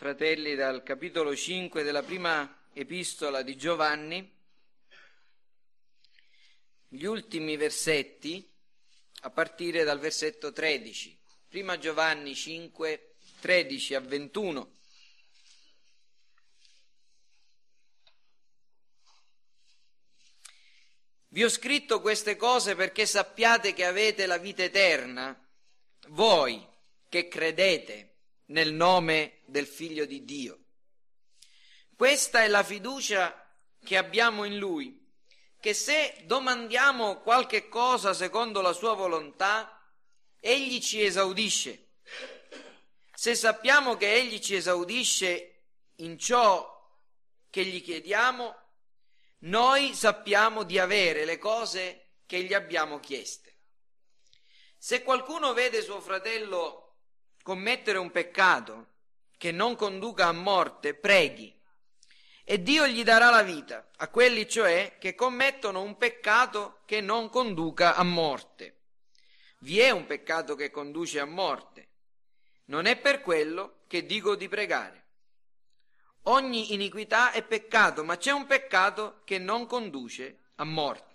fratelli, dal capitolo 5 della prima epistola di Giovanni, gli ultimi versetti a partire dal versetto 13. Prima Giovanni 5, 13 a 21. Vi ho scritto queste cose perché sappiate che avete la vita eterna, voi che credete nel nome del Figlio di Dio. Questa è la fiducia che abbiamo in Lui, che se domandiamo qualche cosa secondo la sua volontà, Egli ci esaudisce. Se sappiamo che Egli ci esaudisce in ciò che gli chiediamo, noi sappiamo di avere le cose che gli abbiamo chieste. Se qualcuno vede suo fratello commettere un peccato che non conduca a morte, preghi e Dio gli darà la vita a quelli cioè che commettono un peccato che non conduca a morte. Vi è un peccato che conduce a morte. Non è per quello che dico di pregare. Ogni iniquità è peccato, ma c'è un peccato che non conduce a morte.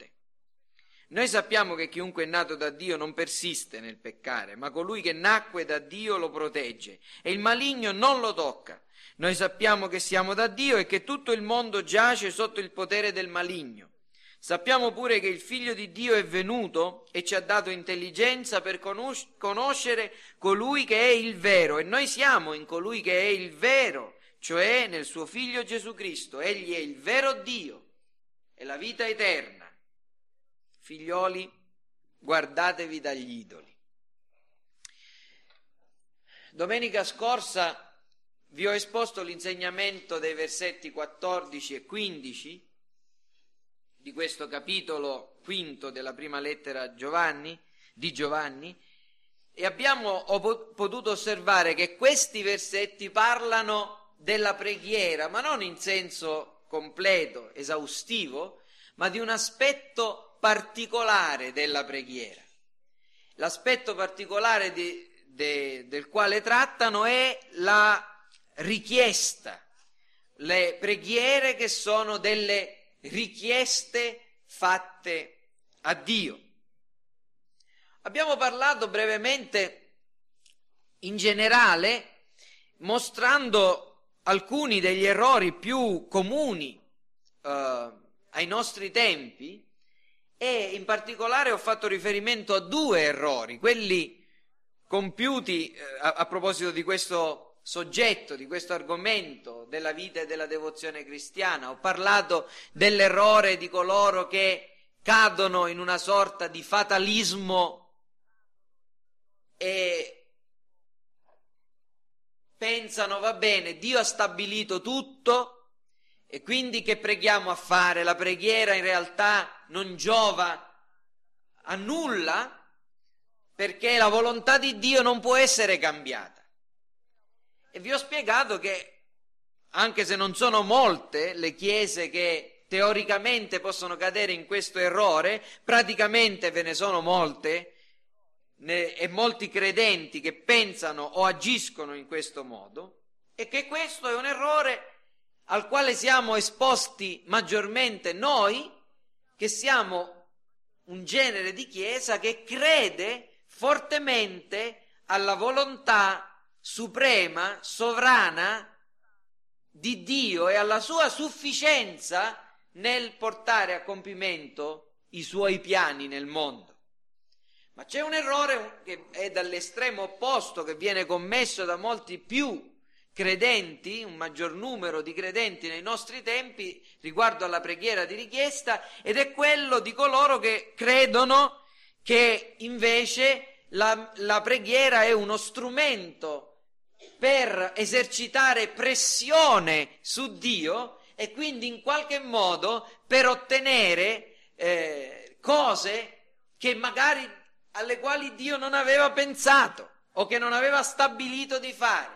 Noi sappiamo che chiunque è nato da Dio non persiste nel peccare, ma colui che nacque da Dio lo protegge e il maligno non lo tocca. Noi sappiamo che siamo da Dio e che tutto il mondo giace sotto il potere del maligno. Sappiamo pure che il Figlio di Dio è venuto e ci ha dato intelligenza per conoscere colui che è il vero e noi siamo in colui che è il vero cioè nel suo figlio Gesù Cristo. Egli è il vero Dio e la vita eterna. Figlioli, guardatevi dagli idoli. Domenica scorsa vi ho esposto l'insegnamento dei versetti 14 e 15 di questo capitolo quinto della prima lettera Giovanni, di Giovanni e abbiamo potuto osservare che questi versetti parlano della preghiera, ma non in senso completo, esaustivo, ma di un aspetto particolare della preghiera. L'aspetto particolare di, de, del quale trattano è la richiesta, le preghiere che sono delle richieste fatte a Dio. Abbiamo parlato brevemente in generale mostrando alcuni degli errori più comuni eh, ai nostri tempi e in particolare ho fatto riferimento a due errori, quelli compiuti eh, a, a proposito di questo soggetto, di questo argomento della vita e della devozione cristiana. Ho parlato dell'errore di coloro che cadono in una sorta di fatalismo e pensano va bene, Dio ha stabilito tutto e quindi che preghiamo a fare? La preghiera in realtà non giova a nulla perché la volontà di Dio non può essere cambiata. E vi ho spiegato che anche se non sono molte le chiese che teoricamente possono cadere in questo errore, praticamente ve ne sono molte, e molti credenti che pensano o agiscono in questo modo e che questo è un errore al quale siamo esposti maggiormente noi, che siamo un genere di chiesa che crede fortemente alla volontà suprema, sovrana di Dio e alla sua sufficienza nel portare a compimento i suoi piani nel mondo. Ma c'è un errore che è dall'estremo opposto, che viene commesso da molti più credenti, un maggior numero di credenti nei nostri tempi riguardo alla preghiera di richiesta, ed è quello di coloro che credono che invece la, la preghiera è uno strumento per esercitare pressione su Dio e quindi in qualche modo per ottenere eh, cose che magari alle quali Dio non aveva pensato o che non aveva stabilito di fare.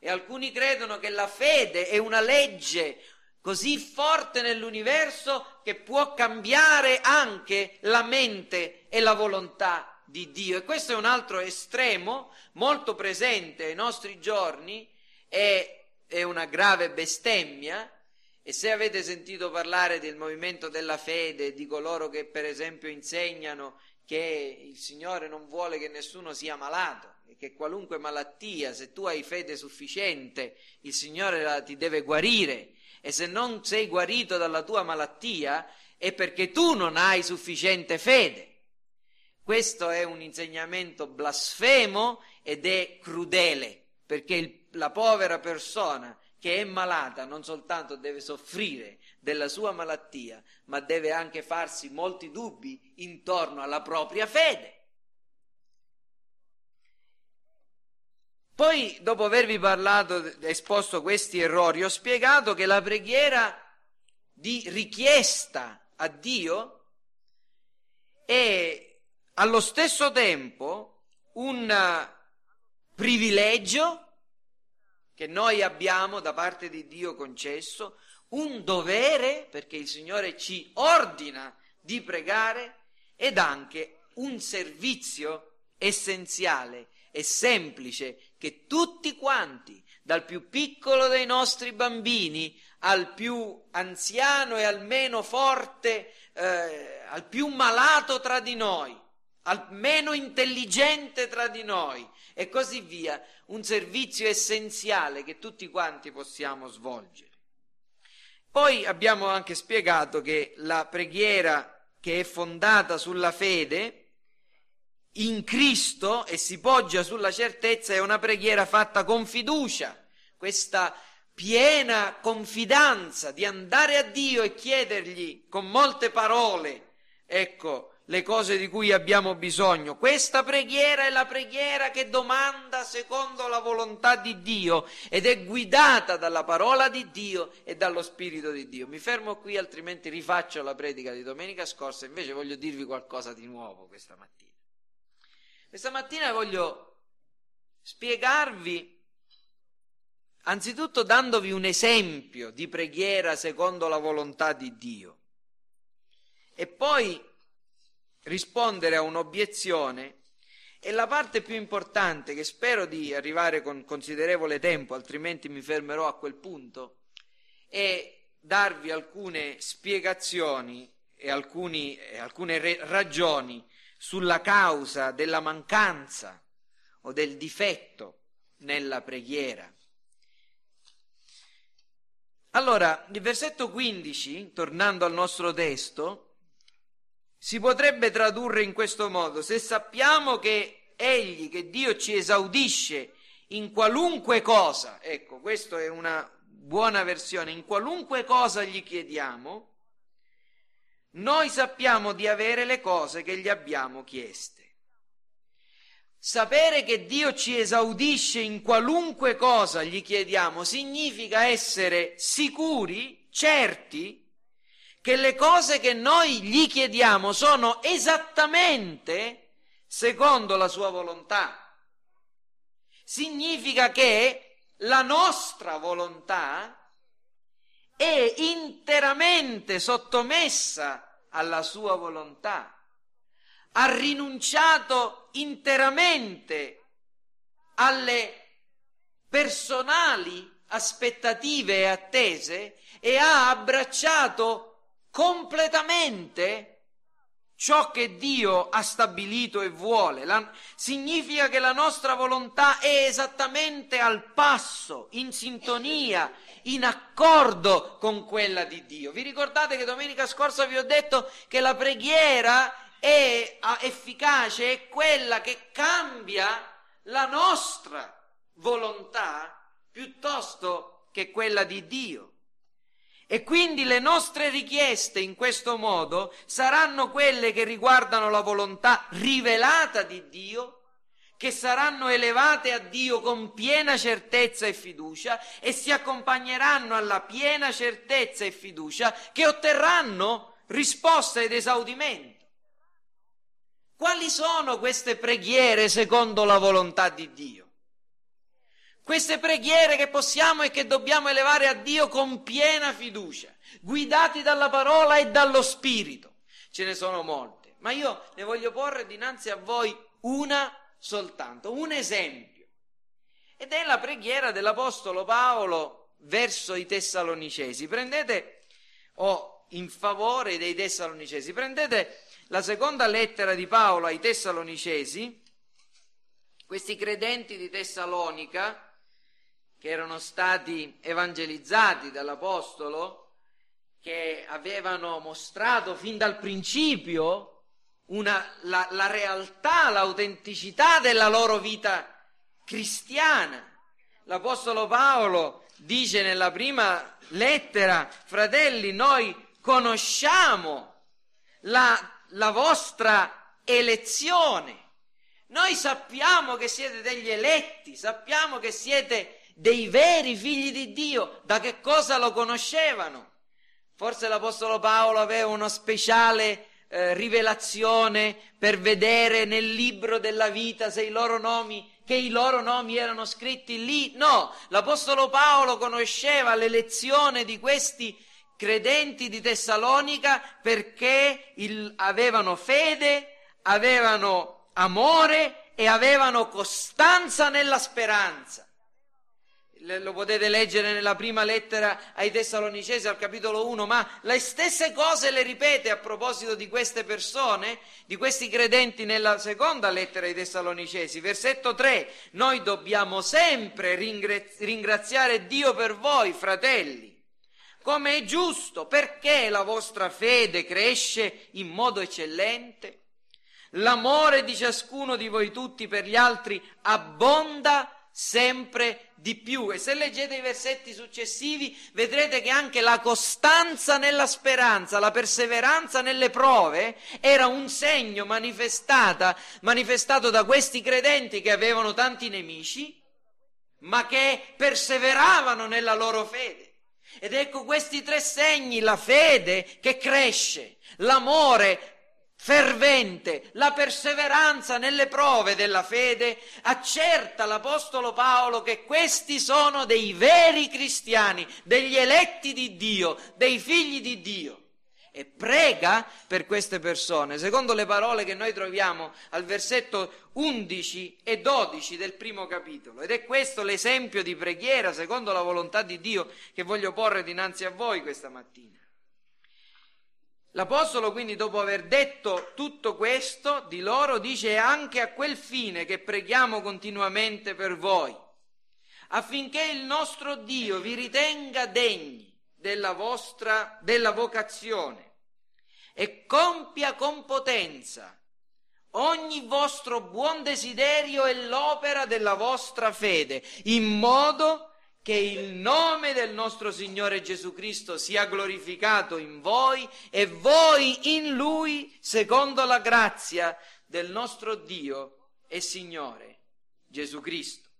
E alcuni credono che la fede è una legge così forte nell'universo che può cambiare anche la mente e la volontà di Dio. E questo è un altro estremo molto presente ai nostri giorni e è una grave bestemmia e se avete sentito parlare del movimento della fede, di coloro che per esempio insegnano che il Signore non vuole che nessuno sia malato che qualunque malattia, se tu hai fede sufficiente, il Signore la, ti deve guarire e se non sei guarito dalla tua malattia è perché tu non hai sufficiente fede. Questo è un insegnamento blasfemo ed è crudele, perché il, la povera persona che è malata non soltanto deve soffrire della sua malattia, ma deve anche farsi molti dubbi intorno alla propria fede. Poi, dopo avervi parlato, esposto questi errori, ho spiegato che la preghiera di richiesta a Dio è allo stesso tempo un privilegio che noi abbiamo da parte di Dio concesso, un dovere, perché il Signore ci ordina di pregare, ed anche un servizio essenziale e semplice che tutti quanti, dal più piccolo dei nostri bambini al più anziano e al meno forte, eh, al più malato tra di noi, al meno intelligente tra di noi e così via, un servizio essenziale che tutti quanti possiamo svolgere. Poi abbiamo anche spiegato che la preghiera che è fondata sulla fede in Cristo e si poggia sulla certezza è una preghiera fatta con fiducia, questa piena confidenza di andare a Dio e chiedergli con molte parole, ecco, le cose di cui abbiamo bisogno. Questa preghiera è la preghiera che domanda secondo la volontà di Dio ed è guidata dalla parola di Dio e dallo Spirito di Dio. Mi fermo qui, altrimenti rifaccio la predica di domenica scorsa, invece voglio dirvi qualcosa di nuovo questa mattina. Questa mattina voglio spiegarvi anzitutto dandovi un esempio di preghiera secondo la volontà di Dio e poi rispondere a un'obiezione. E la parte più importante che spero di arrivare con considerevole tempo, altrimenti mi fermerò a quel punto, è darvi alcune spiegazioni e, alcuni, alcune re- ragioni sulla causa della mancanza o del difetto nella preghiera. Allora, il versetto 15, tornando al nostro testo, si potrebbe tradurre in questo modo, se sappiamo che Egli, che Dio ci esaudisce in qualunque cosa, ecco, questa è una buona versione, in qualunque cosa gli chiediamo, noi sappiamo di avere le cose che gli abbiamo chieste. Sapere che Dio ci esaudisce in qualunque cosa gli chiediamo significa essere sicuri, certi, che le cose che noi gli chiediamo sono esattamente secondo la sua volontà. Significa che la nostra volontà è interamente sottomessa alla sua volontà, ha rinunciato interamente alle personali aspettative e attese e ha abbracciato completamente ciò che Dio ha stabilito e vuole. La, significa che la nostra volontà è esattamente al passo, in sintonia, in accordo con quella di Dio. Vi ricordate che domenica scorsa vi ho detto che la preghiera è efficace, è quella che cambia la nostra volontà piuttosto che quella di Dio. E quindi le nostre richieste in questo modo saranno quelle che riguardano la volontà rivelata di Dio, che saranno elevate a Dio con piena certezza e fiducia e si accompagneranno alla piena certezza e fiducia che otterranno risposta ed esaudimento. Quali sono queste preghiere secondo la volontà di Dio? Queste preghiere che possiamo e che dobbiamo elevare a Dio con piena fiducia, guidati dalla parola e dallo Spirito. Ce ne sono molte, ma io ne voglio porre dinanzi a voi una soltanto, un esempio. ed è la preghiera dell'Apostolo Paolo verso i Tessalonicesi. Prendete, o in favore dei Tessalonicesi, prendete la seconda lettera di Paolo ai Tessalonicesi, questi credenti di Tessalonica, che erano stati evangelizzati dall'Apostolo, che avevano mostrato fin dal principio una, la, la realtà, l'autenticità della loro vita cristiana. L'Apostolo Paolo dice nella prima lettera, fratelli, noi conosciamo la, la vostra elezione. Noi sappiamo che siete degli eletti, sappiamo che siete dei veri figli di Dio. Da che cosa lo conoscevano? Forse l'Apostolo Paolo aveva una speciale eh, rivelazione per vedere nel libro della vita se i loro nomi che i loro nomi erano scritti lì. No, l'Apostolo Paolo conosceva l'elezione di questi credenti di Tessalonica perché il, avevano fede, avevano amore e avevano costanza nella speranza lo potete leggere nella prima lettera ai Tessalonicesi al capitolo 1, ma le stesse cose le ripete a proposito di queste persone, di questi credenti nella seconda lettera ai Tessalonicesi, versetto 3, noi dobbiamo sempre ringraziare Dio per voi, fratelli, come è giusto, perché la vostra fede cresce in modo eccellente, l'amore di ciascuno di voi tutti per gli altri abbonda sempre di più. E se leggete i versetti successivi vedrete che anche la costanza nella speranza, la perseveranza nelle prove era un segno manifestato da questi credenti che avevano tanti nemici, ma che perseveravano nella loro fede. Ed ecco questi tre segni, la fede che cresce, l'amore fervente, la perseveranza nelle prove della fede, accerta l'Apostolo Paolo che questi sono dei veri cristiani, degli eletti di Dio, dei figli di Dio. E prega per queste persone, secondo le parole che noi troviamo al versetto 11 e 12 del primo capitolo. Ed è questo l'esempio di preghiera, secondo la volontà di Dio, che voglio porre dinanzi a voi questa mattina. L'Apostolo quindi dopo aver detto tutto questo di loro dice anche a quel fine che preghiamo continuamente per voi, affinché il nostro Dio vi ritenga degni della vostra della vocazione e compia con potenza ogni vostro buon desiderio e l'opera della vostra fede, in modo che il nome del nostro Signore Gesù Cristo sia glorificato in voi e voi in Lui, secondo la grazia del nostro Dio e Signore Gesù Cristo.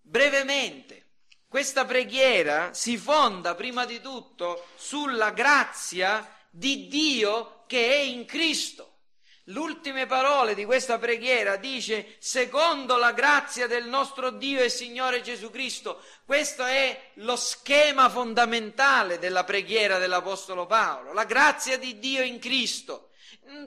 Brevemente, questa preghiera si fonda prima di tutto sulla grazia di Dio che è in Cristo. L'ultime parole di questa preghiera dice, secondo la grazia del nostro Dio e Signore Gesù Cristo. Questo è lo schema fondamentale della preghiera dell'Apostolo Paolo, la grazia di Dio in Cristo.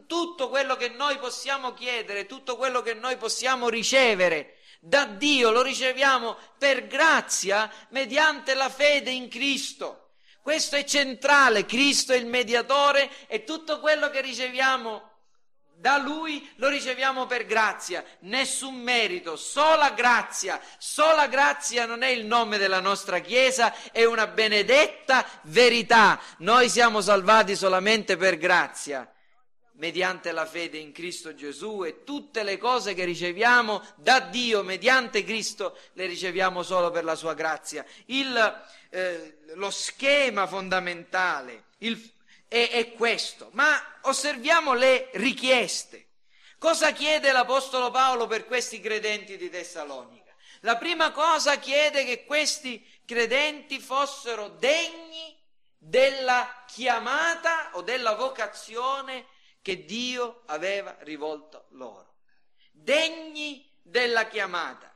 Tutto quello che noi possiamo chiedere, tutto quello che noi possiamo ricevere da Dio lo riceviamo per grazia mediante la fede in Cristo. Questo è centrale, Cristo è il mediatore e tutto quello che riceviamo da Lui lo riceviamo per grazia, nessun merito, sola grazia. Sola grazia non è il nome della nostra Chiesa, è una benedetta verità. Noi siamo salvati solamente per grazia, mediante la fede in Cristo Gesù e tutte le cose che riceviamo da Dio mediante Cristo le riceviamo solo per la sua grazia. Il, eh, lo schema fondamentale, il è, è questo. Ma osserviamo le richieste. Cosa chiede l'Apostolo Paolo per questi credenti di Tessalonica? La prima cosa chiede che questi credenti fossero degni della chiamata o della vocazione che Dio aveva rivolto loro. Degni della chiamata.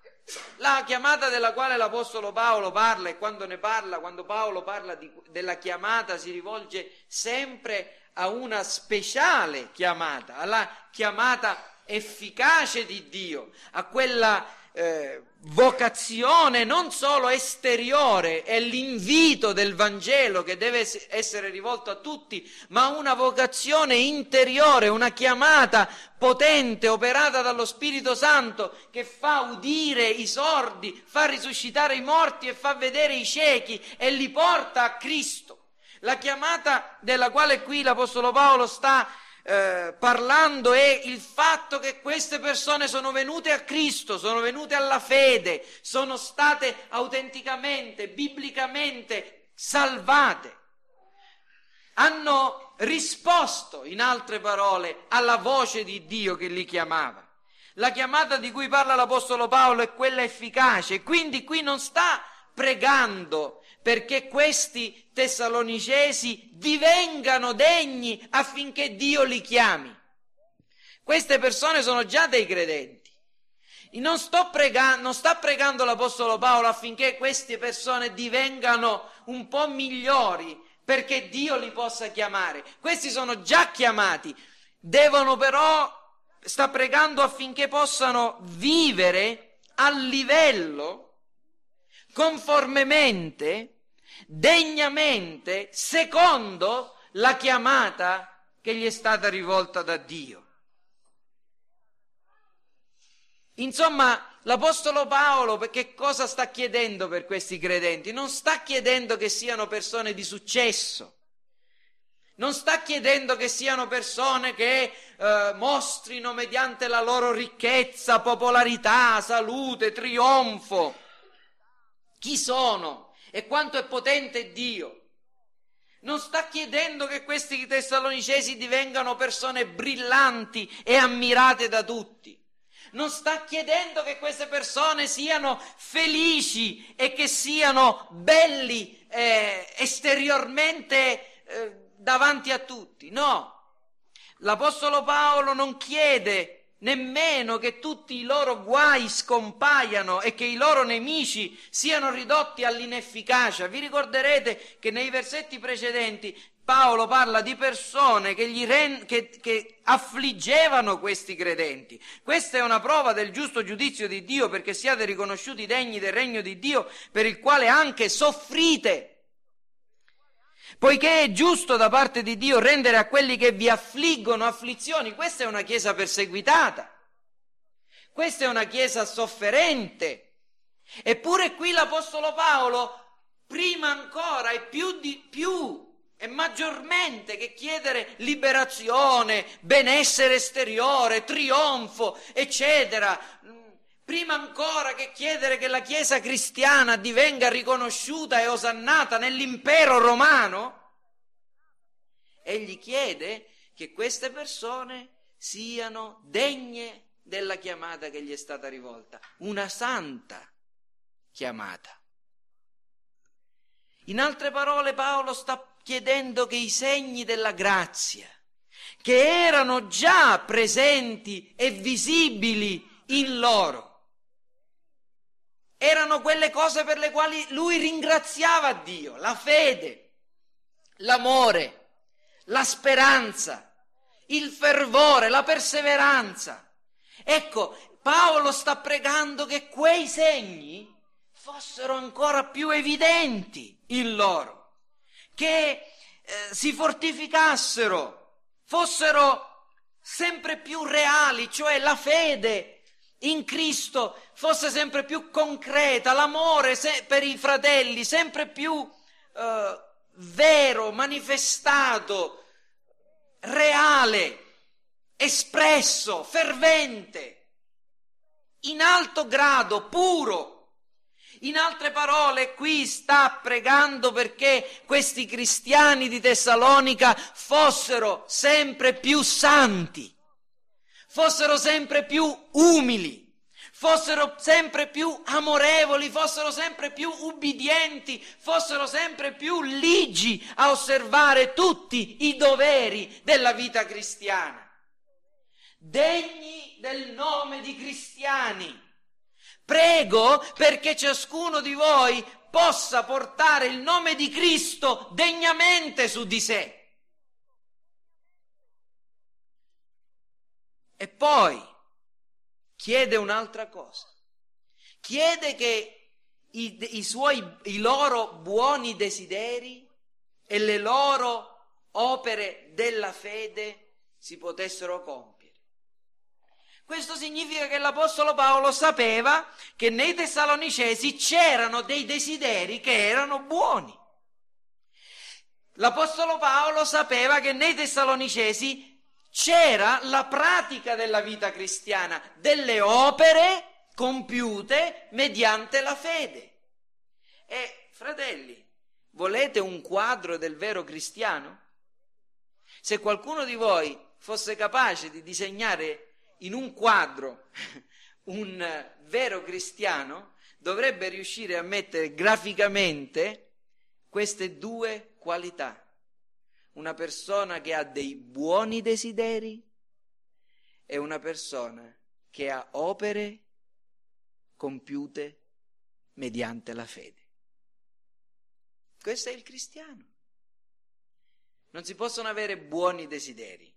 La chiamata della quale l'Apostolo Paolo parla e quando ne parla, quando Paolo parla di, della chiamata si rivolge sempre a una speciale chiamata, alla chiamata efficace di Dio, a quella eh, vocazione non solo esteriore, è l'invito del Vangelo che deve essere rivolto a tutti, ma una vocazione interiore, una chiamata potente, operata dallo Spirito Santo, che fa udire i sordi, fa risuscitare i morti e fa vedere i ciechi e li porta a Cristo. La chiamata della quale qui l'Apostolo Paolo sta eh, parlando è il fatto che queste persone sono venute a Cristo, sono venute alla fede, sono state autenticamente, biblicamente salvate. Hanno risposto, in altre parole, alla voce di Dio che li chiamava. La chiamata di cui parla l'Apostolo Paolo è quella efficace, quindi qui non sta pregando perché questi tessalonicesi divengano degni affinché Dio li chiami. Queste persone sono già dei credenti. Non, pregando, non sta pregando l'Apostolo Paolo affinché queste persone divengano un po' migliori perché Dio li possa chiamare. Questi sono già chiamati, devono però, sta pregando affinché possano vivere a livello, conformemente degnamente secondo la chiamata che gli è stata rivolta da Dio. Insomma, l'Apostolo Paolo che cosa sta chiedendo per questi credenti? Non sta chiedendo che siano persone di successo, non sta chiedendo che siano persone che eh, mostrino mediante la loro ricchezza, popolarità, salute, trionfo. Chi sono? E quanto è potente Dio. Non sta chiedendo che questi tessalonicesi divengano persone brillanti e ammirate da tutti. Non sta chiedendo che queste persone siano felici e che siano belli eh, esteriormente eh, davanti a tutti. No. L'Apostolo Paolo non chiede nemmeno che tutti i loro guai scompaiano e che i loro nemici siano ridotti all'inefficacia. Vi ricorderete che nei versetti precedenti Paolo parla di persone che, ren- che, che, affliggevano questi credenti. Questa è una prova del giusto giudizio di Dio perché siate riconosciuti degni del regno di Dio per il quale anche soffrite. Poiché è giusto da parte di Dio rendere a quelli che vi affliggono afflizioni, questa è una chiesa perseguitata, questa è una chiesa sofferente. Eppure qui l'Apostolo Paolo, prima ancora e più di più e maggiormente che chiedere liberazione, benessere esteriore, trionfo, eccetera, prima ancora che chiedere che la Chiesa cristiana divenga riconosciuta e osannata nell'impero romano, egli chiede che queste persone siano degne della chiamata che gli è stata rivolta, una santa chiamata. In altre parole Paolo sta chiedendo che i segni della grazia, che erano già presenti e visibili in loro, erano quelle cose per le quali lui ringraziava Dio, la fede, l'amore, la speranza, il fervore, la perseveranza. Ecco, Paolo sta pregando che quei segni fossero ancora più evidenti in loro, che eh, si fortificassero, fossero sempre più reali, cioè la fede in Cristo fosse sempre più concreta, l'amore per i fratelli sempre più eh, vero, manifestato, reale, espresso, fervente, in alto grado, puro. In altre parole, qui sta pregando perché questi cristiani di Tessalonica fossero sempre più santi fossero sempre più umili, fossero sempre più amorevoli, fossero sempre più ubbidienti, fossero sempre più ligi a osservare tutti i doveri della vita cristiana. Degni del nome di cristiani. Prego perché ciascuno di voi possa portare il nome di Cristo degnamente su di sé. E poi chiede un'altra cosa. chiede che i, i, suoi, i loro buoni desideri e le loro opere della fede si potessero compiere. Questo significa che l'Apostolo Paolo sapeva che nei Tessalonicesi c'erano dei desideri che erano buoni. L'Apostolo Paolo sapeva che nei Tessalonicesi c'era la pratica della vita cristiana, delle opere compiute mediante la fede. E fratelli, volete un quadro del vero cristiano? Se qualcuno di voi fosse capace di disegnare in un quadro un vero cristiano dovrebbe riuscire a mettere graficamente queste due qualità. Una persona che ha dei buoni desideri e una persona che ha opere compiute mediante la fede. Questo è il cristiano. Non si possono avere buoni desideri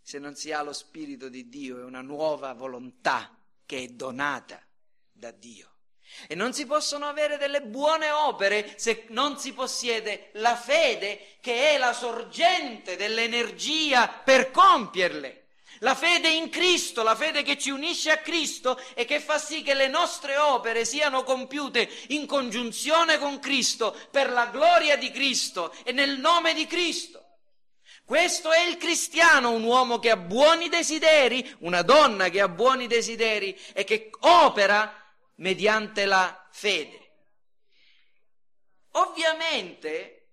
se non si ha lo Spirito di Dio e una nuova volontà che è donata da Dio. E non si possono avere delle buone opere se non si possiede la fede che è la sorgente dell'energia per compierle. La fede in Cristo, la fede che ci unisce a Cristo e che fa sì che le nostre opere siano compiute in congiunzione con Cristo per la gloria di Cristo e nel nome di Cristo. Questo è il cristiano, un uomo che ha buoni desideri, una donna che ha buoni desideri e che opera mediante la fede. Ovviamente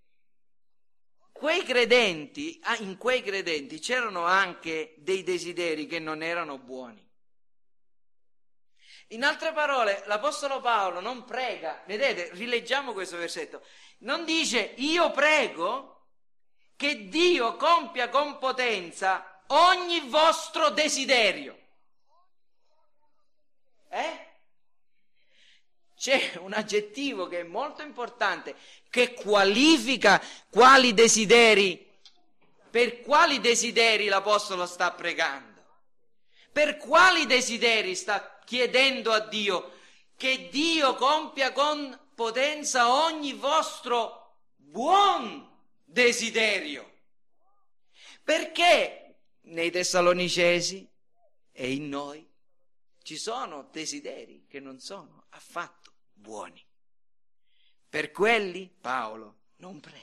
quei credenti, ah, in quei credenti c'erano anche dei desideri che non erano buoni. In altre parole, l'Apostolo Paolo non prega, vedete, rileggiamo questo versetto, non dice io prego che Dio compia con potenza ogni vostro desiderio. Eh? C'è un aggettivo che è molto importante, che qualifica quali desideri, per quali desideri l'Apostolo sta pregando, per quali desideri sta chiedendo a Dio che Dio compia con potenza ogni vostro buon desiderio. Perché nei Tessalonicesi e in noi ci sono desideri che non sono affatto buoni. Per quelli Paolo non prega.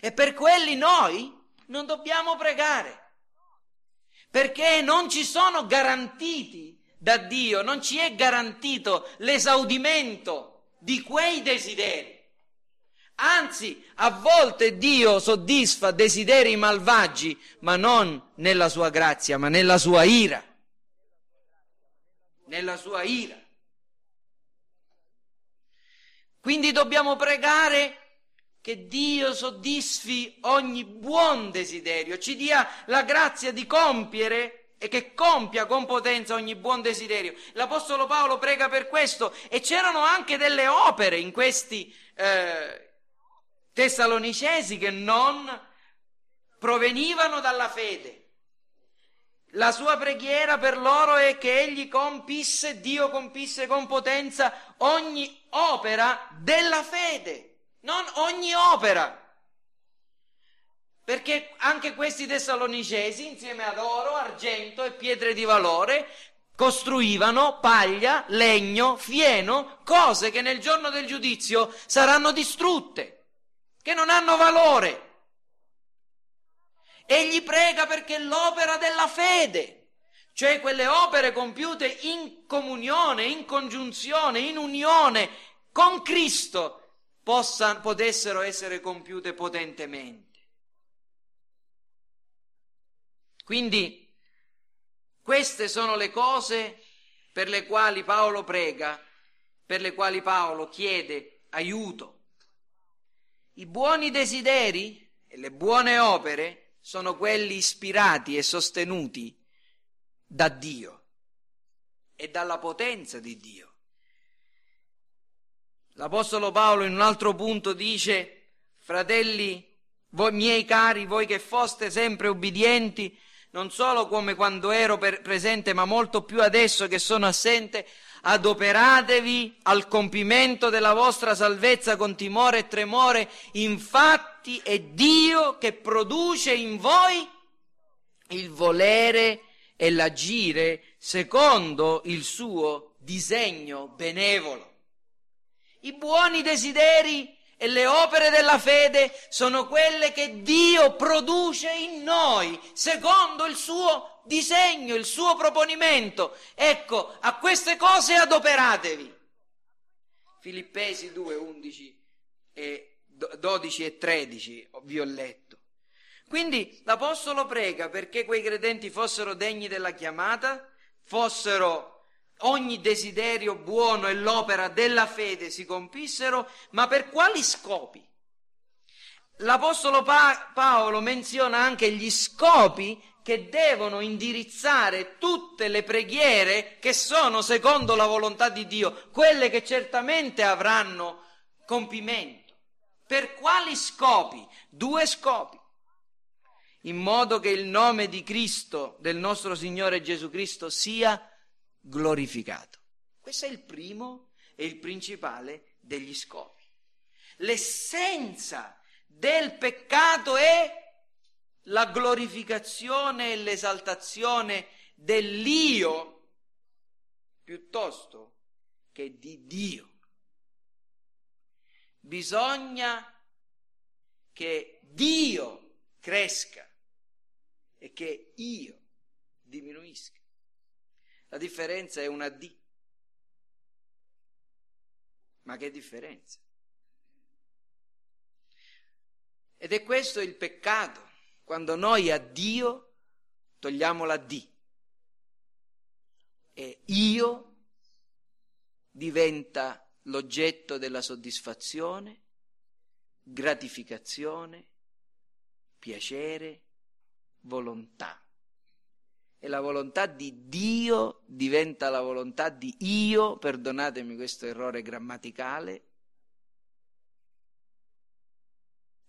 E per quelli noi non dobbiamo pregare. Perché non ci sono garantiti da Dio, non ci è garantito l'esaudimento di quei desideri. Anzi, a volte Dio soddisfa desideri malvagi, ma non nella sua grazia, ma nella sua ira. Nella sua ira. Quindi dobbiamo pregare che Dio soddisfi ogni buon desiderio, ci dia la grazia di compiere e che compia con potenza ogni buon desiderio. L'Apostolo Paolo prega per questo e c'erano anche delle opere in questi, eh, tessalonicesi che non provenivano dalla fede. La sua preghiera per loro è che egli compisse, Dio compisse con potenza ogni opera della fede, non ogni opera. Perché anche questi tessalonicesi, insieme ad oro, argento e pietre di valore, costruivano paglia, legno, fieno, cose che nel giorno del giudizio saranno distrutte che non hanno valore. Egli prega perché l'opera della fede, cioè quelle opere compiute in comunione, in congiunzione, in unione con Cristo, possano, potessero essere compiute potentemente. Quindi queste sono le cose per le quali Paolo prega, per le quali Paolo chiede aiuto. I buoni desideri e le buone opere sono quelli ispirati e sostenuti da Dio e dalla potenza di Dio. L'Apostolo Paolo in un altro punto dice, fratelli, voi miei cari, voi che foste sempre ubbidienti, non solo come quando ero presente, ma molto più adesso che sono assente, adoperatevi al compimento della vostra salvezza con timore e tremore, infatti è Dio che produce in voi il volere e l'agire secondo il suo disegno benevolo. I buoni desideri e le opere della fede sono quelle che Dio produce in noi, secondo il suo disegno, il suo proponimento. Ecco, a queste cose adoperatevi. Filippesi 2, 11 e 12 e 13 vi ho letto. Quindi l'Apostolo prega perché quei credenti fossero degni della chiamata, fossero ogni desiderio buono e l'opera della fede si compissero, ma per quali scopi? L'Apostolo pa- Paolo menziona anche gli scopi che devono indirizzare tutte le preghiere che sono secondo la volontà di Dio, quelle che certamente avranno compimento. Per quali scopi? Due scopi. In modo che il nome di Cristo, del nostro Signore Gesù Cristo, sia glorificato. Questo è il primo e il principale degli scopi. L'essenza del peccato è la glorificazione e l'esaltazione dell'io piuttosto che di Dio. Bisogna che Dio cresca e che io diminuisca. La differenza è una D. Ma che differenza? Ed è questo il peccato, quando noi a Dio togliamo la D e io diventa l'oggetto della soddisfazione, gratificazione, piacere, volontà e la volontà di Dio diventa la volontà di io, perdonatemi questo errore grammaticale,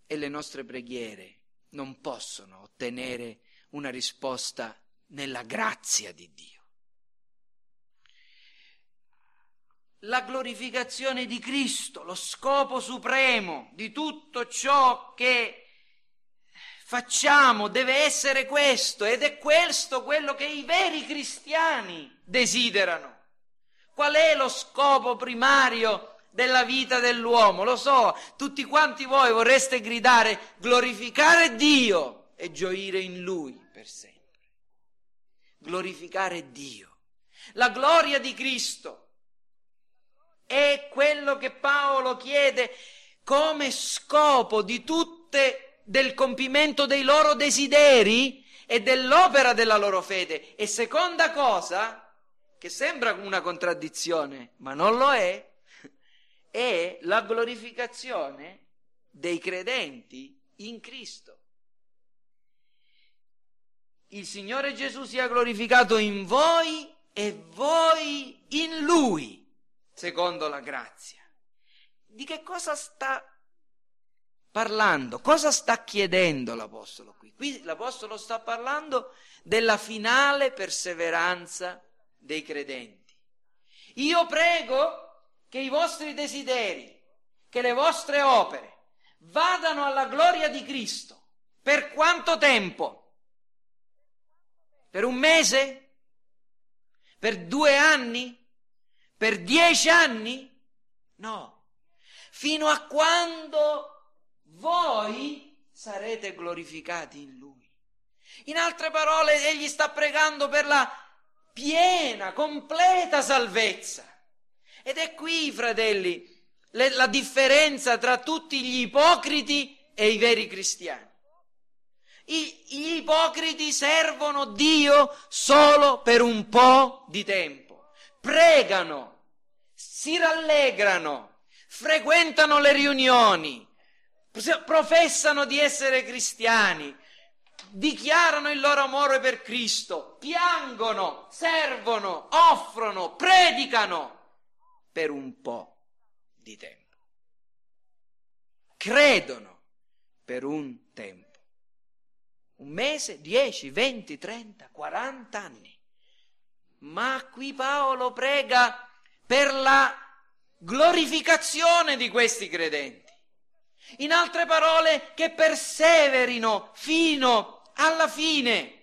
e le nostre preghiere non possono ottenere una risposta nella grazia di Dio. La glorificazione di Cristo, lo scopo supremo di tutto ciò che facciamo deve essere questo ed è questo quello che i veri cristiani desiderano. Qual è lo scopo primario della vita dell'uomo? Lo so, tutti quanti voi vorreste gridare glorificare Dio e gioire in Lui per sempre. Glorificare Dio. La gloria di Cristo è quello che Paolo chiede come scopo di tutte del compimento dei loro desideri e dell'opera della loro fede. E seconda cosa, che sembra una contraddizione, ma non lo è, è la glorificazione dei credenti in Cristo. Il Signore Gesù sia glorificato in voi e voi in Lui, secondo la grazia. Di che cosa sta parlando? Cosa sta chiedendo l'Apostolo qui? Qui l'Apostolo sta parlando della finale perseveranza dei credenti. Io prego che i vostri desideri, che le vostre opere vadano alla gloria di Cristo. Per quanto tempo? Per un mese? Per due anni? Per dieci anni? No. Fino a quando voi sarete glorificati in Lui. In altre parole, Egli sta pregando per la piena, completa salvezza. Ed è qui, fratelli, le, la differenza tra tutti gli ipocriti e i veri cristiani. I, gli ipocriti servono Dio solo per un po' di tempo. Pregano, si rallegrano, frequentano le riunioni, professano di essere cristiani, dichiarano il loro amore per Cristo, piangono, servono, offrono, predicano per un po' di tempo. Credono per un tempo, un mese, 10, 20, 30, 40 anni. Ma qui Paolo prega per la glorificazione di questi credenti. In altre parole, che perseverino fino alla fine.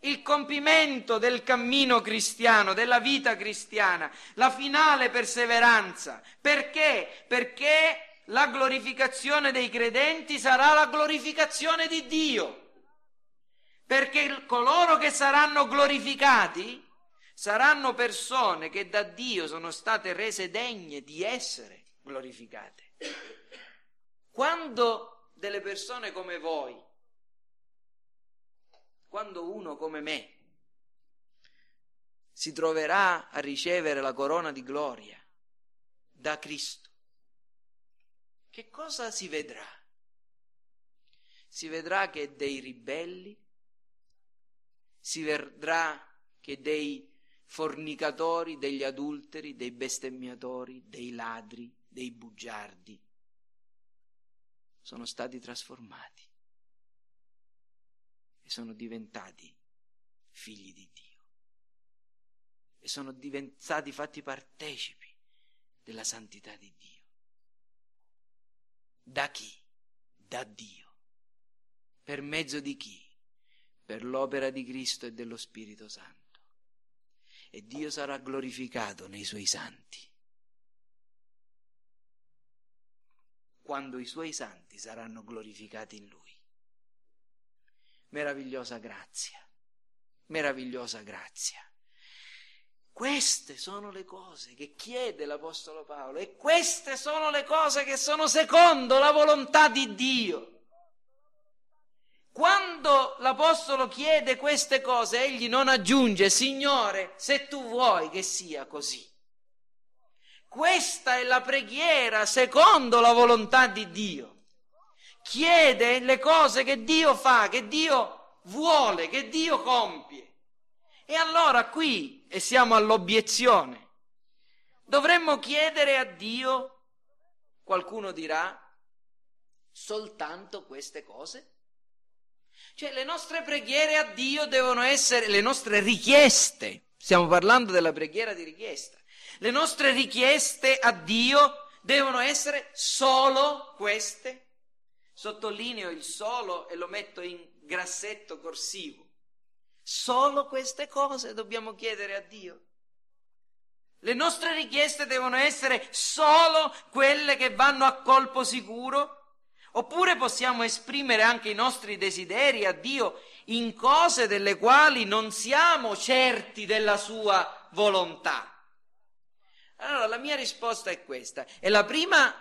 Il compimento del cammino cristiano, della vita cristiana, la finale perseveranza. Perché? Perché la glorificazione dei credenti sarà la glorificazione di Dio. Perché coloro che saranno glorificati saranno persone che da Dio sono state rese degne di essere glorificate. Quando delle persone come voi, quando uno come me si troverà a ricevere la corona di gloria da Cristo, che cosa si vedrà? Si vedrà che dei ribelli, si vedrà che dei fornicatori, degli adulteri, dei bestemmiatori, dei ladri, dei bugiardi, sono stati trasformati e sono diventati figli di Dio e sono diventati fatti partecipi della santità di Dio. Da chi? Da Dio. Per mezzo di chi? Per l'opera di Cristo e dello Spirito Santo. E Dio sarà glorificato nei suoi santi. quando i suoi santi saranno glorificati in lui. Meravigliosa grazia, meravigliosa grazia. Queste sono le cose che chiede l'Apostolo Paolo e queste sono le cose che sono secondo la volontà di Dio. Quando l'Apostolo chiede queste cose, egli non aggiunge, Signore, se tu vuoi che sia così. Questa è la preghiera secondo la volontà di Dio. Chiede le cose che Dio fa, che Dio vuole, che Dio compie. E allora qui, e siamo all'obiezione, dovremmo chiedere a Dio, qualcuno dirà, soltanto queste cose? Cioè le nostre preghiere a Dio devono essere le nostre richieste. Stiamo parlando della preghiera di richiesta. Le nostre richieste a Dio devono essere solo queste. Sottolineo il solo e lo metto in grassetto corsivo. Solo queste cose dobbiamo chiedere a Dio. Le nostre richieste devono essere solo quelle che vanno a colpo sicuro? Oppure possiamo esprimere anche i nostri desideri a Dio in cose delle quali non siamo certi della sua volontà? Allora la mia risposta è questa. E la prima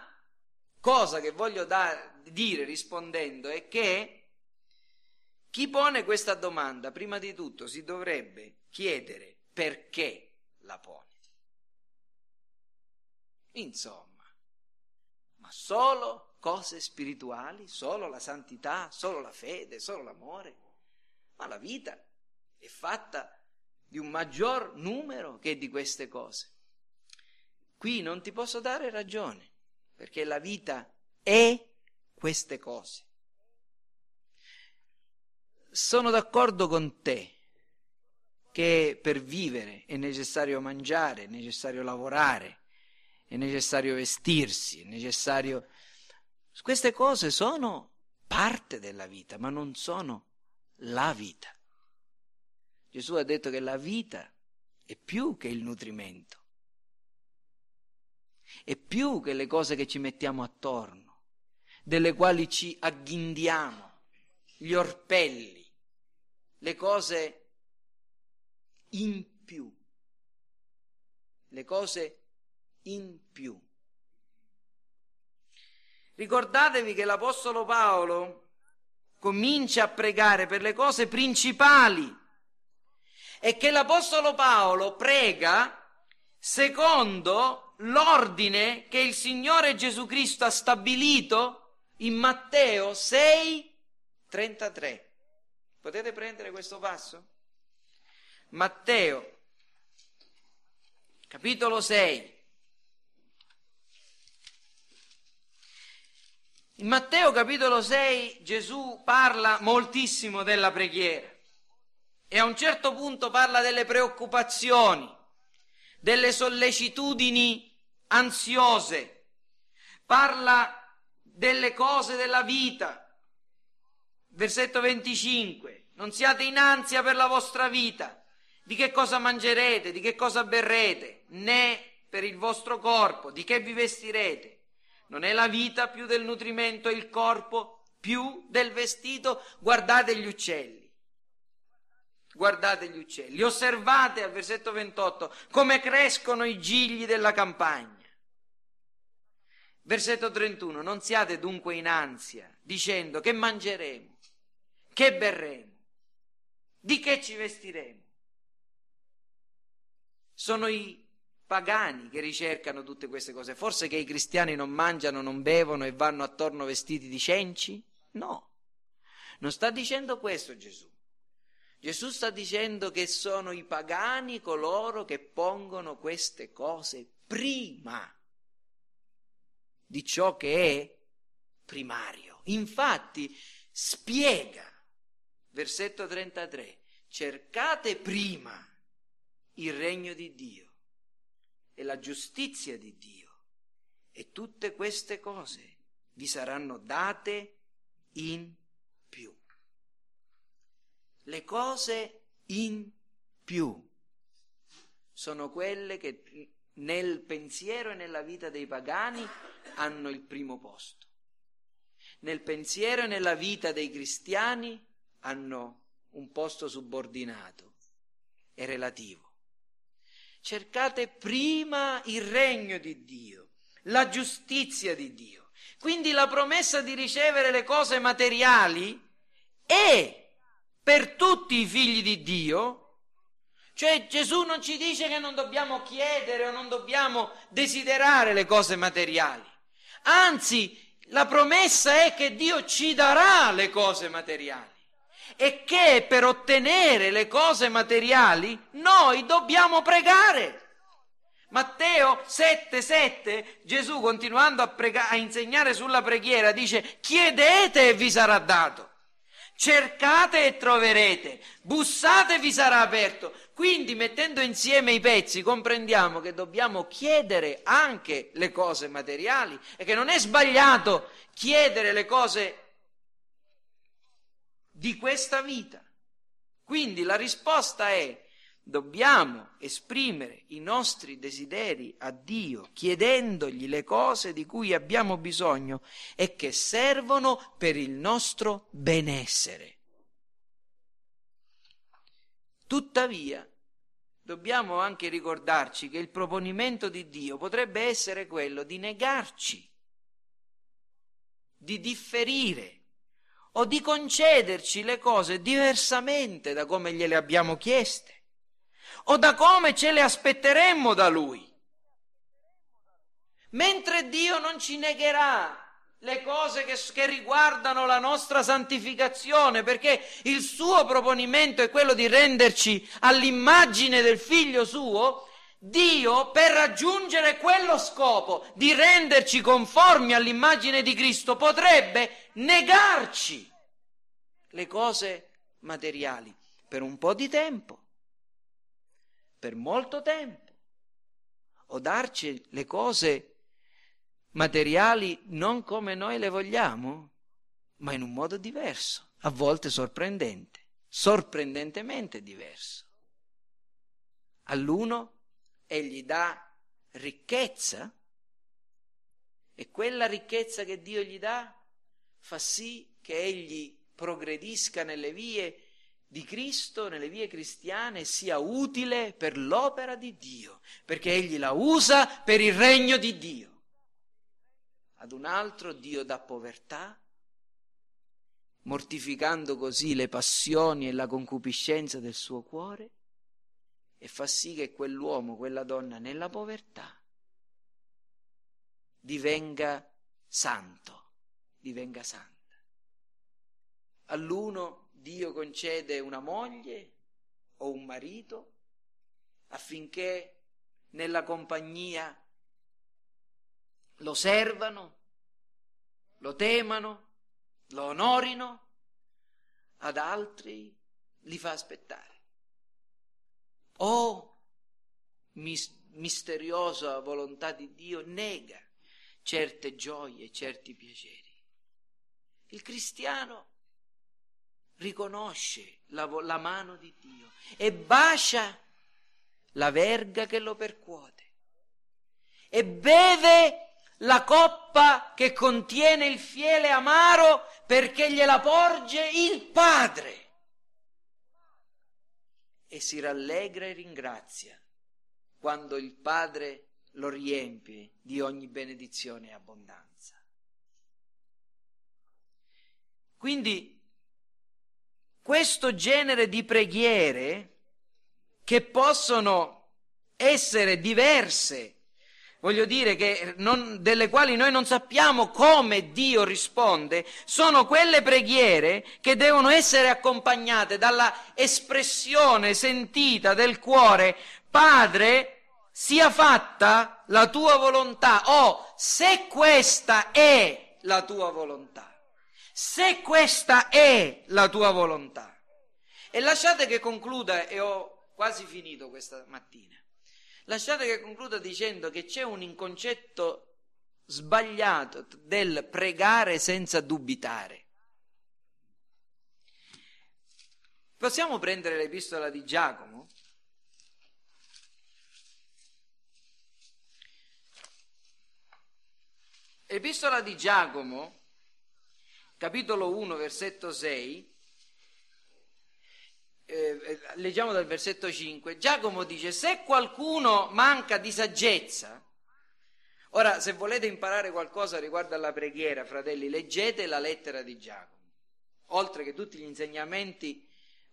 cosa che voglio da, dire rispondendo è che chi pone questa domanda, prima di tutto, si dovrebbe chiedere perché la pone. Insomma, ma solo cose spirituali, solo la santità, solo la fede, solo l'amore? Ma la vita è fatta di un maggior numero che di queste cose. Qui non ti posso dare ragione, perché la vita è queste cose. Sono d'accordo con te che per vivere è necessario mangiare, è necessario lavorare, è necessario vestirsi, è necessario... Queste cose sono parte della vita, ma non sono la vita. Gesù ha detto che la vita è più che il nutrimento e più che le cose che ci mettiamo attorno, delle quali ci agghindiamo, gli orpelli, le cose in più, le cose in più. Ricordatevi che l'Apostolo Paolo comincia a pregare per le cose principali e che l'Apostolo Paolo prega secondo l'ordine che il Signore Gesù Cristo ha stabilito in Matteo 6, 33. Potete prendere questo passo? Matteo, capitolo 6. In Matteo capitolo 6 Gesù parla moltissimo della preghiera e a un certo punto parla delle preoccupazioni, delle sollecitudini ansiose, parla delle cose della vita. Versetto 25, non siate in ansia per la vostra vita, di che cosa mangerete, di che cosa berrete, né per il vostro corpo, di che vi vestirete. Non è la vita più del nutrimento e il corpo più del vestito? Guardate gli uccelli. Guardate gli uccelli. Osservate al versetto 28 come crescono i gigli della campagna. Versetto 31. Non siate dunque in ansia dicendo che mangeremo, che berremo, di che ci vestiremo. Sono i pagani che ricercano tutte queste cose. Forse che i cristiani non mangiano, non bevono e vanno attorno vestiti di cenci? No, non sta dicendo questo Gesù. Gesù sta dicendo che sono i pagani coloro che pongono queste cose prima di ciò che è primario. Infatti spiega, versetto 33, cercate prima il regno di Dio e la giustizia di Dio e tutte queste cose vi saranno date in più. Le cose in più sono quelle che nel pensiero e nella vita dei pagani hanno il primo posto. Nel pensiero e nella vita dei cristiani hanno un posto subordinato e relativo cercate prima il regno di Dio, la giustizia di Dio. Quindi la promessa di ricevere le cose materiali è per tutti i figli di Dio, cioè Gesù non ci dice che non dobbiamo chiedere o non dobbiamo desiderare le cose materiali, anzi la promessa è che Dio ci darà le cose materiali e che per ottenere le cose materiali noi dobbiamo pregare. Matteo 7,7 Gesù continuando a, prega- a insegnare sulla preghiera dice chiedete e vi sarà dato, cercate e troverete, bussate e vi sarà aperto. Quindi mettendo insieme i pezzi comprendiamo che dobbiamo chiedere anche le cose materiali e che non è sbagliato chiedere le cose materiali di questa vita. Quindi la risposta è dobbiamo esprimere i nostri desideri a Dio chiedendogli le cose di cui abbiamo bisogno e che servono per il nostro benessere. Tuttavia, dobbiamo anche ricordarci che il proponimento di Dio potrebbe essere quello di negarci, di differire o di concederci le cose diversamente da come gliele abbiamo chieste o da come ce le aspetteremmo da Lui. Mentre Dio non ci negherà le cose che, che, riguardano la nostra santificazione, perché il suo proponimento è quello di renderci all'immagine del figlio suo, Dio per raggiungere quello scopo di renderci conformi all'immagine di Cristo potrebbe negarci le cose materiali per un po' di tempo, per molto tempo, o darci le cose materiali non come noi le vogliamo, ma in un modo diverso, a volte sorprendente, sorprendentemente diverso. All'uno egli dà ricchezza e quella ricchezza che Dio gli dà fa sì che egli progredisca nelle vie di Cristo, nelle vie cristiane, sia utile per l'opera di Dio, perché egli la usa per il regno di Dio. Ad un altro Dio dà povertà, mortificando così le passioni e la concupiscenza del suo cuore, e fa sì che quell'uomo, quella donna nella povertà divenga santo, divenga santa. All'uno Dio concede una moglie o un marito affinché nella compagnia lo servano, lo temano, lo onorino, ad altri li fa aspettare. O mis- misteriosa volontà di Dio nega certe gioie, certi piaceri. Il cristiano riconosce la, la mano di Dio e bacia la verga che lo percuote e beve la coppa che contiene il fiele amaro perché gliela porge il Padre e si rallegra e ringrazia quando il Padre lo riempie di ogni benedizione e abbondanza. Quindi questo genere di preghiere che possono essere diverse, voglio dire che non, delle quali noi non sappiamo come Dio risponde, sono quelle preghiere che devono essere accompagnate dalla espressione sentita del cuore, Padre, sia fatta la tua volontà, o se questa è la tua volontà se questa è la tua volontà. E lasciate che concluda, e ho quasi finito questa mattina, lasciate che concluda dicendo che c'è un inconcetto sbagliato del pregare senza dubitare. Possiamo prendere l'epistola di Giacomo? Epistola di Giacomo capitolo 1, versetto 6, eh, eh, leggiamo dal versetto 5, Giacomo dice, se qualcuno manca di saggezza, ora se volete imparare qualcosa riguardo alla preghiera, fratelli, leggete la lettera di Giacomo, oltre che tutti gli insegnamenti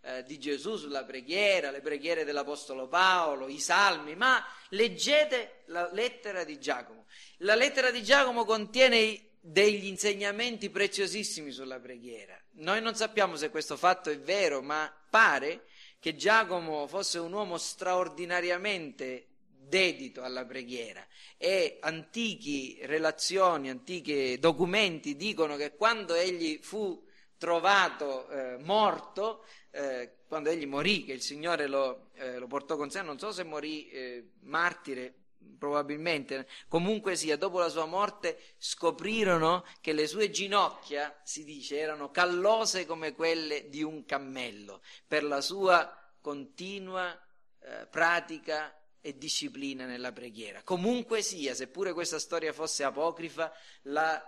eh, di Gesù sulla preghiera, le preghiere dell'Apostolo Paolo, i salmi, ma leggete la lettera di Giacomo. La lettera di Giacomo contiene degli insegnamenti preziosissimi sulla preghiera. Noi non sappiamo se questo fatto è vero, ma pare che Giacomo fosse un uomo straordinariamente dedito alla preghiera. E antichi relazioni, antichi documenti dicono che quando egli fu trovato eh, morto, eh, quando egli morì, che il Signore lo, eh, lo, portò con sé, non so se morì eh, martire probabilmente, comunque sia, dopo la sua morte scoprirono che le sue ginocchia, si dice, erano callose come quelle di un cammello, per la sua continua eh, pratica e disciplina nella preghiera. Comunque sia, seppure questa storia fosse apocrifa, la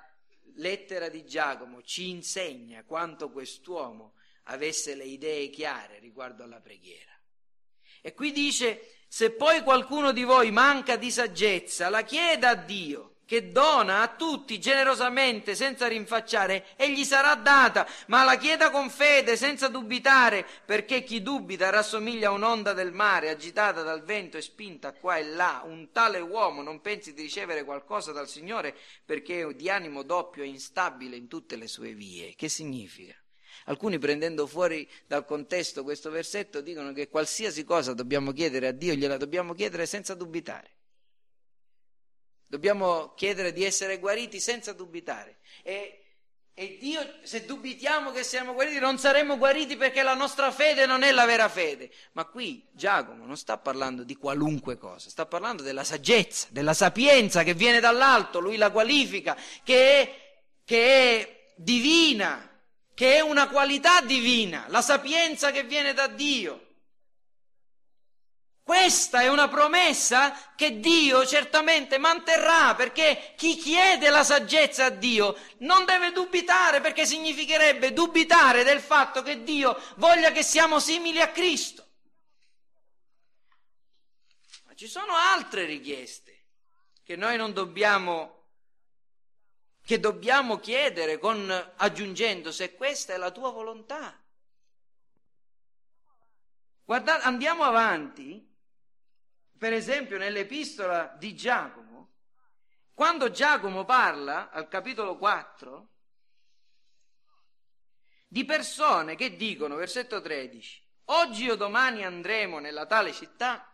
lettera di Giacomo ci insegna quanto quest'uomo avesse le idee chiare riguardo alla preghiera. E qui dice se poi qualcuno di voi manca di saggezza, la chieda a Dio, che dona a tutti generosamente, senza rinfacciare, e gli sarà data, ma la chieda con fede, senza dubitare, perché chi dubita rassomiglia a un'onda del mare, agitata dal vento e spinta qua e là. Un tale uomo non pensi di ricevere qualcosa dal Signore, perché è di animo doppio e instabile in tutte le sue vie. Che significa? Alcuni prendendo fuori dal contesto questo versetto dicono che qualsiasi cosa dobbiamo chiedere a Dio gliela dobbiamo chiedere senza dubitare. Dobbiamo chiedere di essere guariti senza dubitare. E, e Dio, se dubitiamo che siamo guariti, non saremo guariti perché la nostra fede non è la vera fede. Ma qui Giacomo non sta parlando di qualunque cosa, sta parlando della saggezza, della sapienza che viene dall'alto, lui la qualifica, che è, che è divina, che è una qualità divina, la sapienza che viene da Dio. Questa è una promessa che Dio certamente manterrà perché chi chiede la saggezza a Dio non deve dubitare perché significherebbe dubitare del fatto che Dio voglia che siamo simili a Cristo. Ma ci sono altre richieste che noi non dobbiamo che dobbiamo chiedere con, aggiungendo se questa è la tua volontà. Guardate, andiamo avanti, per esempio nell'epistola di Giacomo, quando Giacomo parla al capitolo 4 di persone che dicono, versetto 13, oggi o domani andremo nella tale città,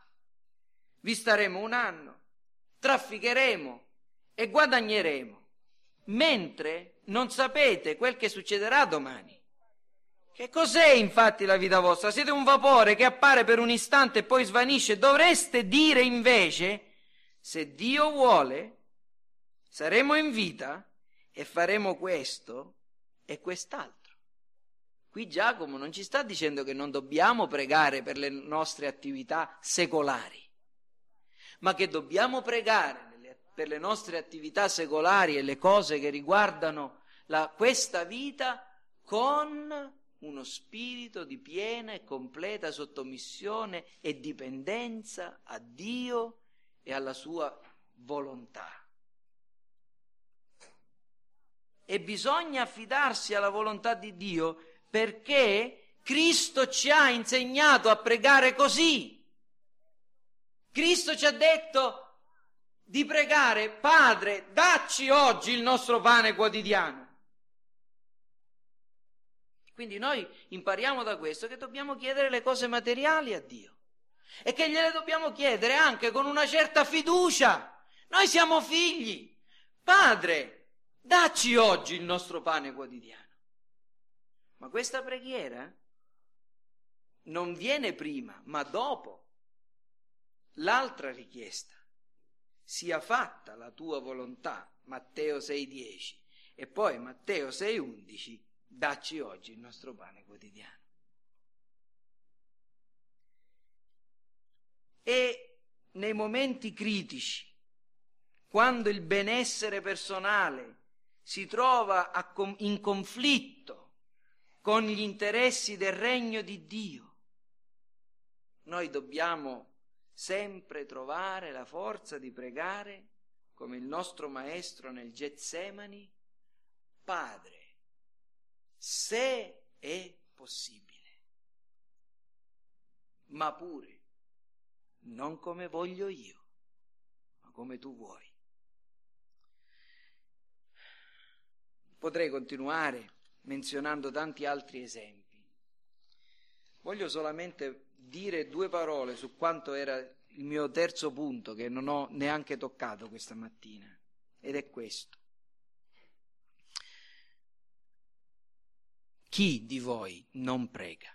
vi staremo un anno, trafficheremo e guadagneremo mentre non sapete quel che succederà domani. Che cos'è infatti la vita vostra? Siete un vapore che appare per un istante e poi svanisce. Dovreste dire invece, se Dio vuole, saremo in vita e faremo questo e quest'altro. Qui Giacomo non ci sta dicendo che non dobbiamo pregare per le nostre attività secolari, ma che dobbiamo pregare per le nostre attività secolari e le cose che riguardano la, questa vita con uno spirito di piena e completa sottomissione e dipendenza a Dio e alla sua volontà. E bisogna affidarsi alla volontà di Dio perché Cristo ci ha insegnato a pregare così. Cristo ci ha detto di pregare, Padre, dacci oggi il nostro pane quotidiano. Quindi noi impariamo da questo che dobbiamo chiedere le cose materiali a Dio e che gliele dobbiamo chiedere anche con una certa fiducia. Noi siamo figli. Padre, dacci oggi il nostro pane quotidiano. Ma questa preghiera non viene prima, ma dopo l'altra richiesta. Sia fatta la tua volontà, Matteo 6:10, e poi Matteo 6:11 dacci oggi il nostro pane quotidiano. E nei momenti critici, quando il benessere personale si trova in conflitto con gli interessi del regno di Dio, noi dobbiamo sempre trovare la forza di pregare come il nostro maestro nel Getsemani, Padre, se è possibile, ma pure non come voglio io, ma come tu vuoi. Potrei continuare menzionando tanti altri esempi. Voglio solamente dire due parole su quanto era il mio terzo punto che non ho neanche toccato questa mattina, ed è questo. Chi di voi non prega?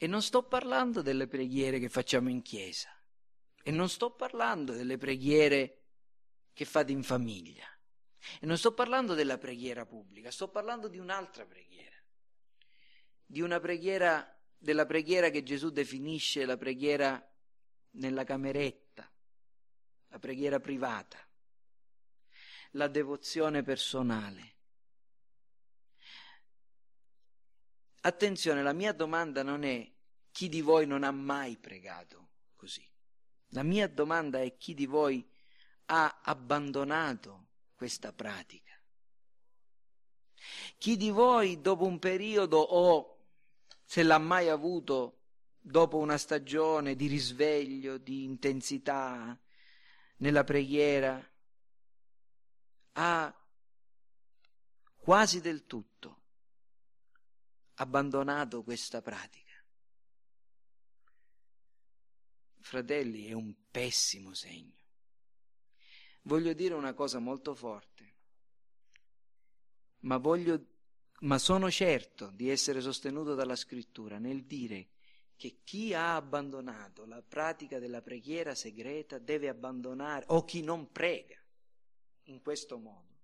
E non sto parlando delle preghiere che facciamo in chiesa, e non sto parlando delle preghiere che fate in famiglia, e non sto parlando della preghiera pubblica, sto parlando di un'altra preghiera, di una preghiera, della preghiera che Gesù definisce la preghiera nella cameretta, la preghiera privata la devozione personale. Attenzione, la mia domanda non è chi di voi non ha mai pregato così. La mia domanda è chi di voi ha abbandonato questa pratica. Chi di voi dopo un periodo o se l'ha mai avuto dopo una stagione di risveglio, di intensità nella preghiera, ha quasi del tutto abbandonato questa pratica. Fratelli, è un pessimo segno. Voglio dire una cosa molto forte, ma, voglio, ma sono certo di essere sostenuto dalla scrittura nel dire che chi ha abbandonato la pratica della preghiera segreta deve abbandonare, o chi non prega, in questo modo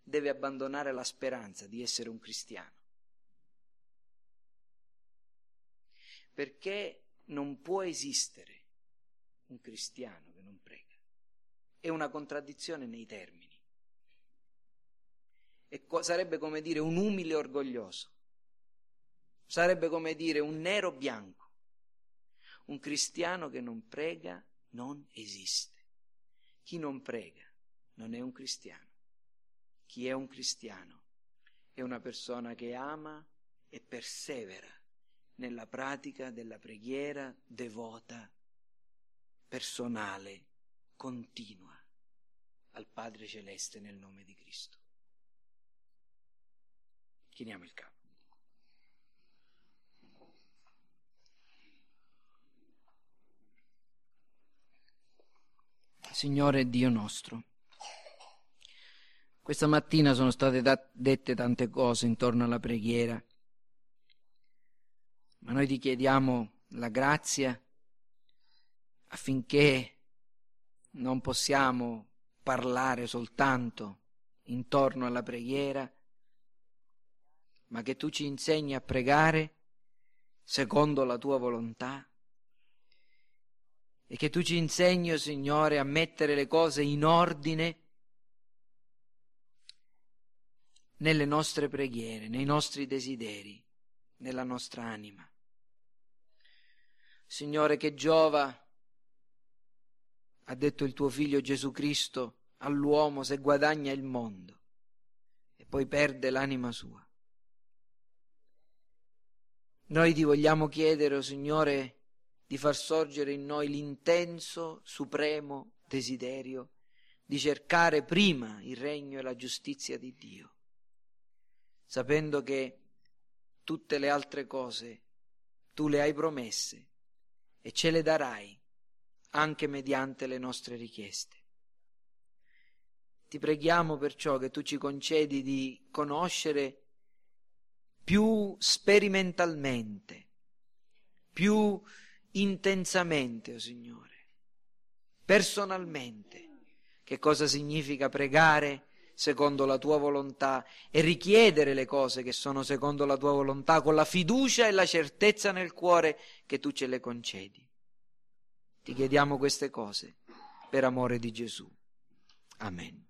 deve abbandonare la speranza di essere un cristiano. Perché non può esistere un cristiano. È una contraddizione nei termini. E co- sarebbe come dire un umile orgoglioso. Sarebbe come dire un nero bianco. Un cristiano che non prega non esiste. Chi non prega non è un cristiano. Chi è un cristiano è una persona che ama e persevera nella pratica della preghiera devota, personale, continua al Padre Celeste nel nome di Cristo. Chiniamo il capo. Signore Dio nostro. Questa mattina sono state dat- dette tante cose intorno alla preghiera, ma noi ti chiediamo la grazia affinché non possiamo parlare soltanto intorno alla preghiera, ma che tu ci insegni a pregare secondo la tua volontà e che tu ci insegni, oh Signore, a mettere le cose in ordine nelle nostre preghiere, nei nostri desideri, nella nostra anima. Signore, che giova, ha detto il tuo figlio Gesù Cristo, all'uomo se guadagna il mondo e poi perde l'anima sua. Noi ti vogliamo chiedere, o oh Signore, di far sorgere in noi l'intenso, supremo desiderio di cercare prima il regno e la giustizia di Dio, sapendo che tutte le altre cose tu le hai promesse e ce le darai anche mediante le nostre richieste. Ti preghiamo perciò che tu ci concedi di conoscere più sperimentalmente, più intensamente, o oh Signore, personalmente, che cosa significa pregare secondo la tua volontà e richiedere le cose che sono secondo la tua volontà con la fiducia e la certezza nel cuore che tu ce le concedi. Ti chiediamo queste cose per amore di Gesù. Amen.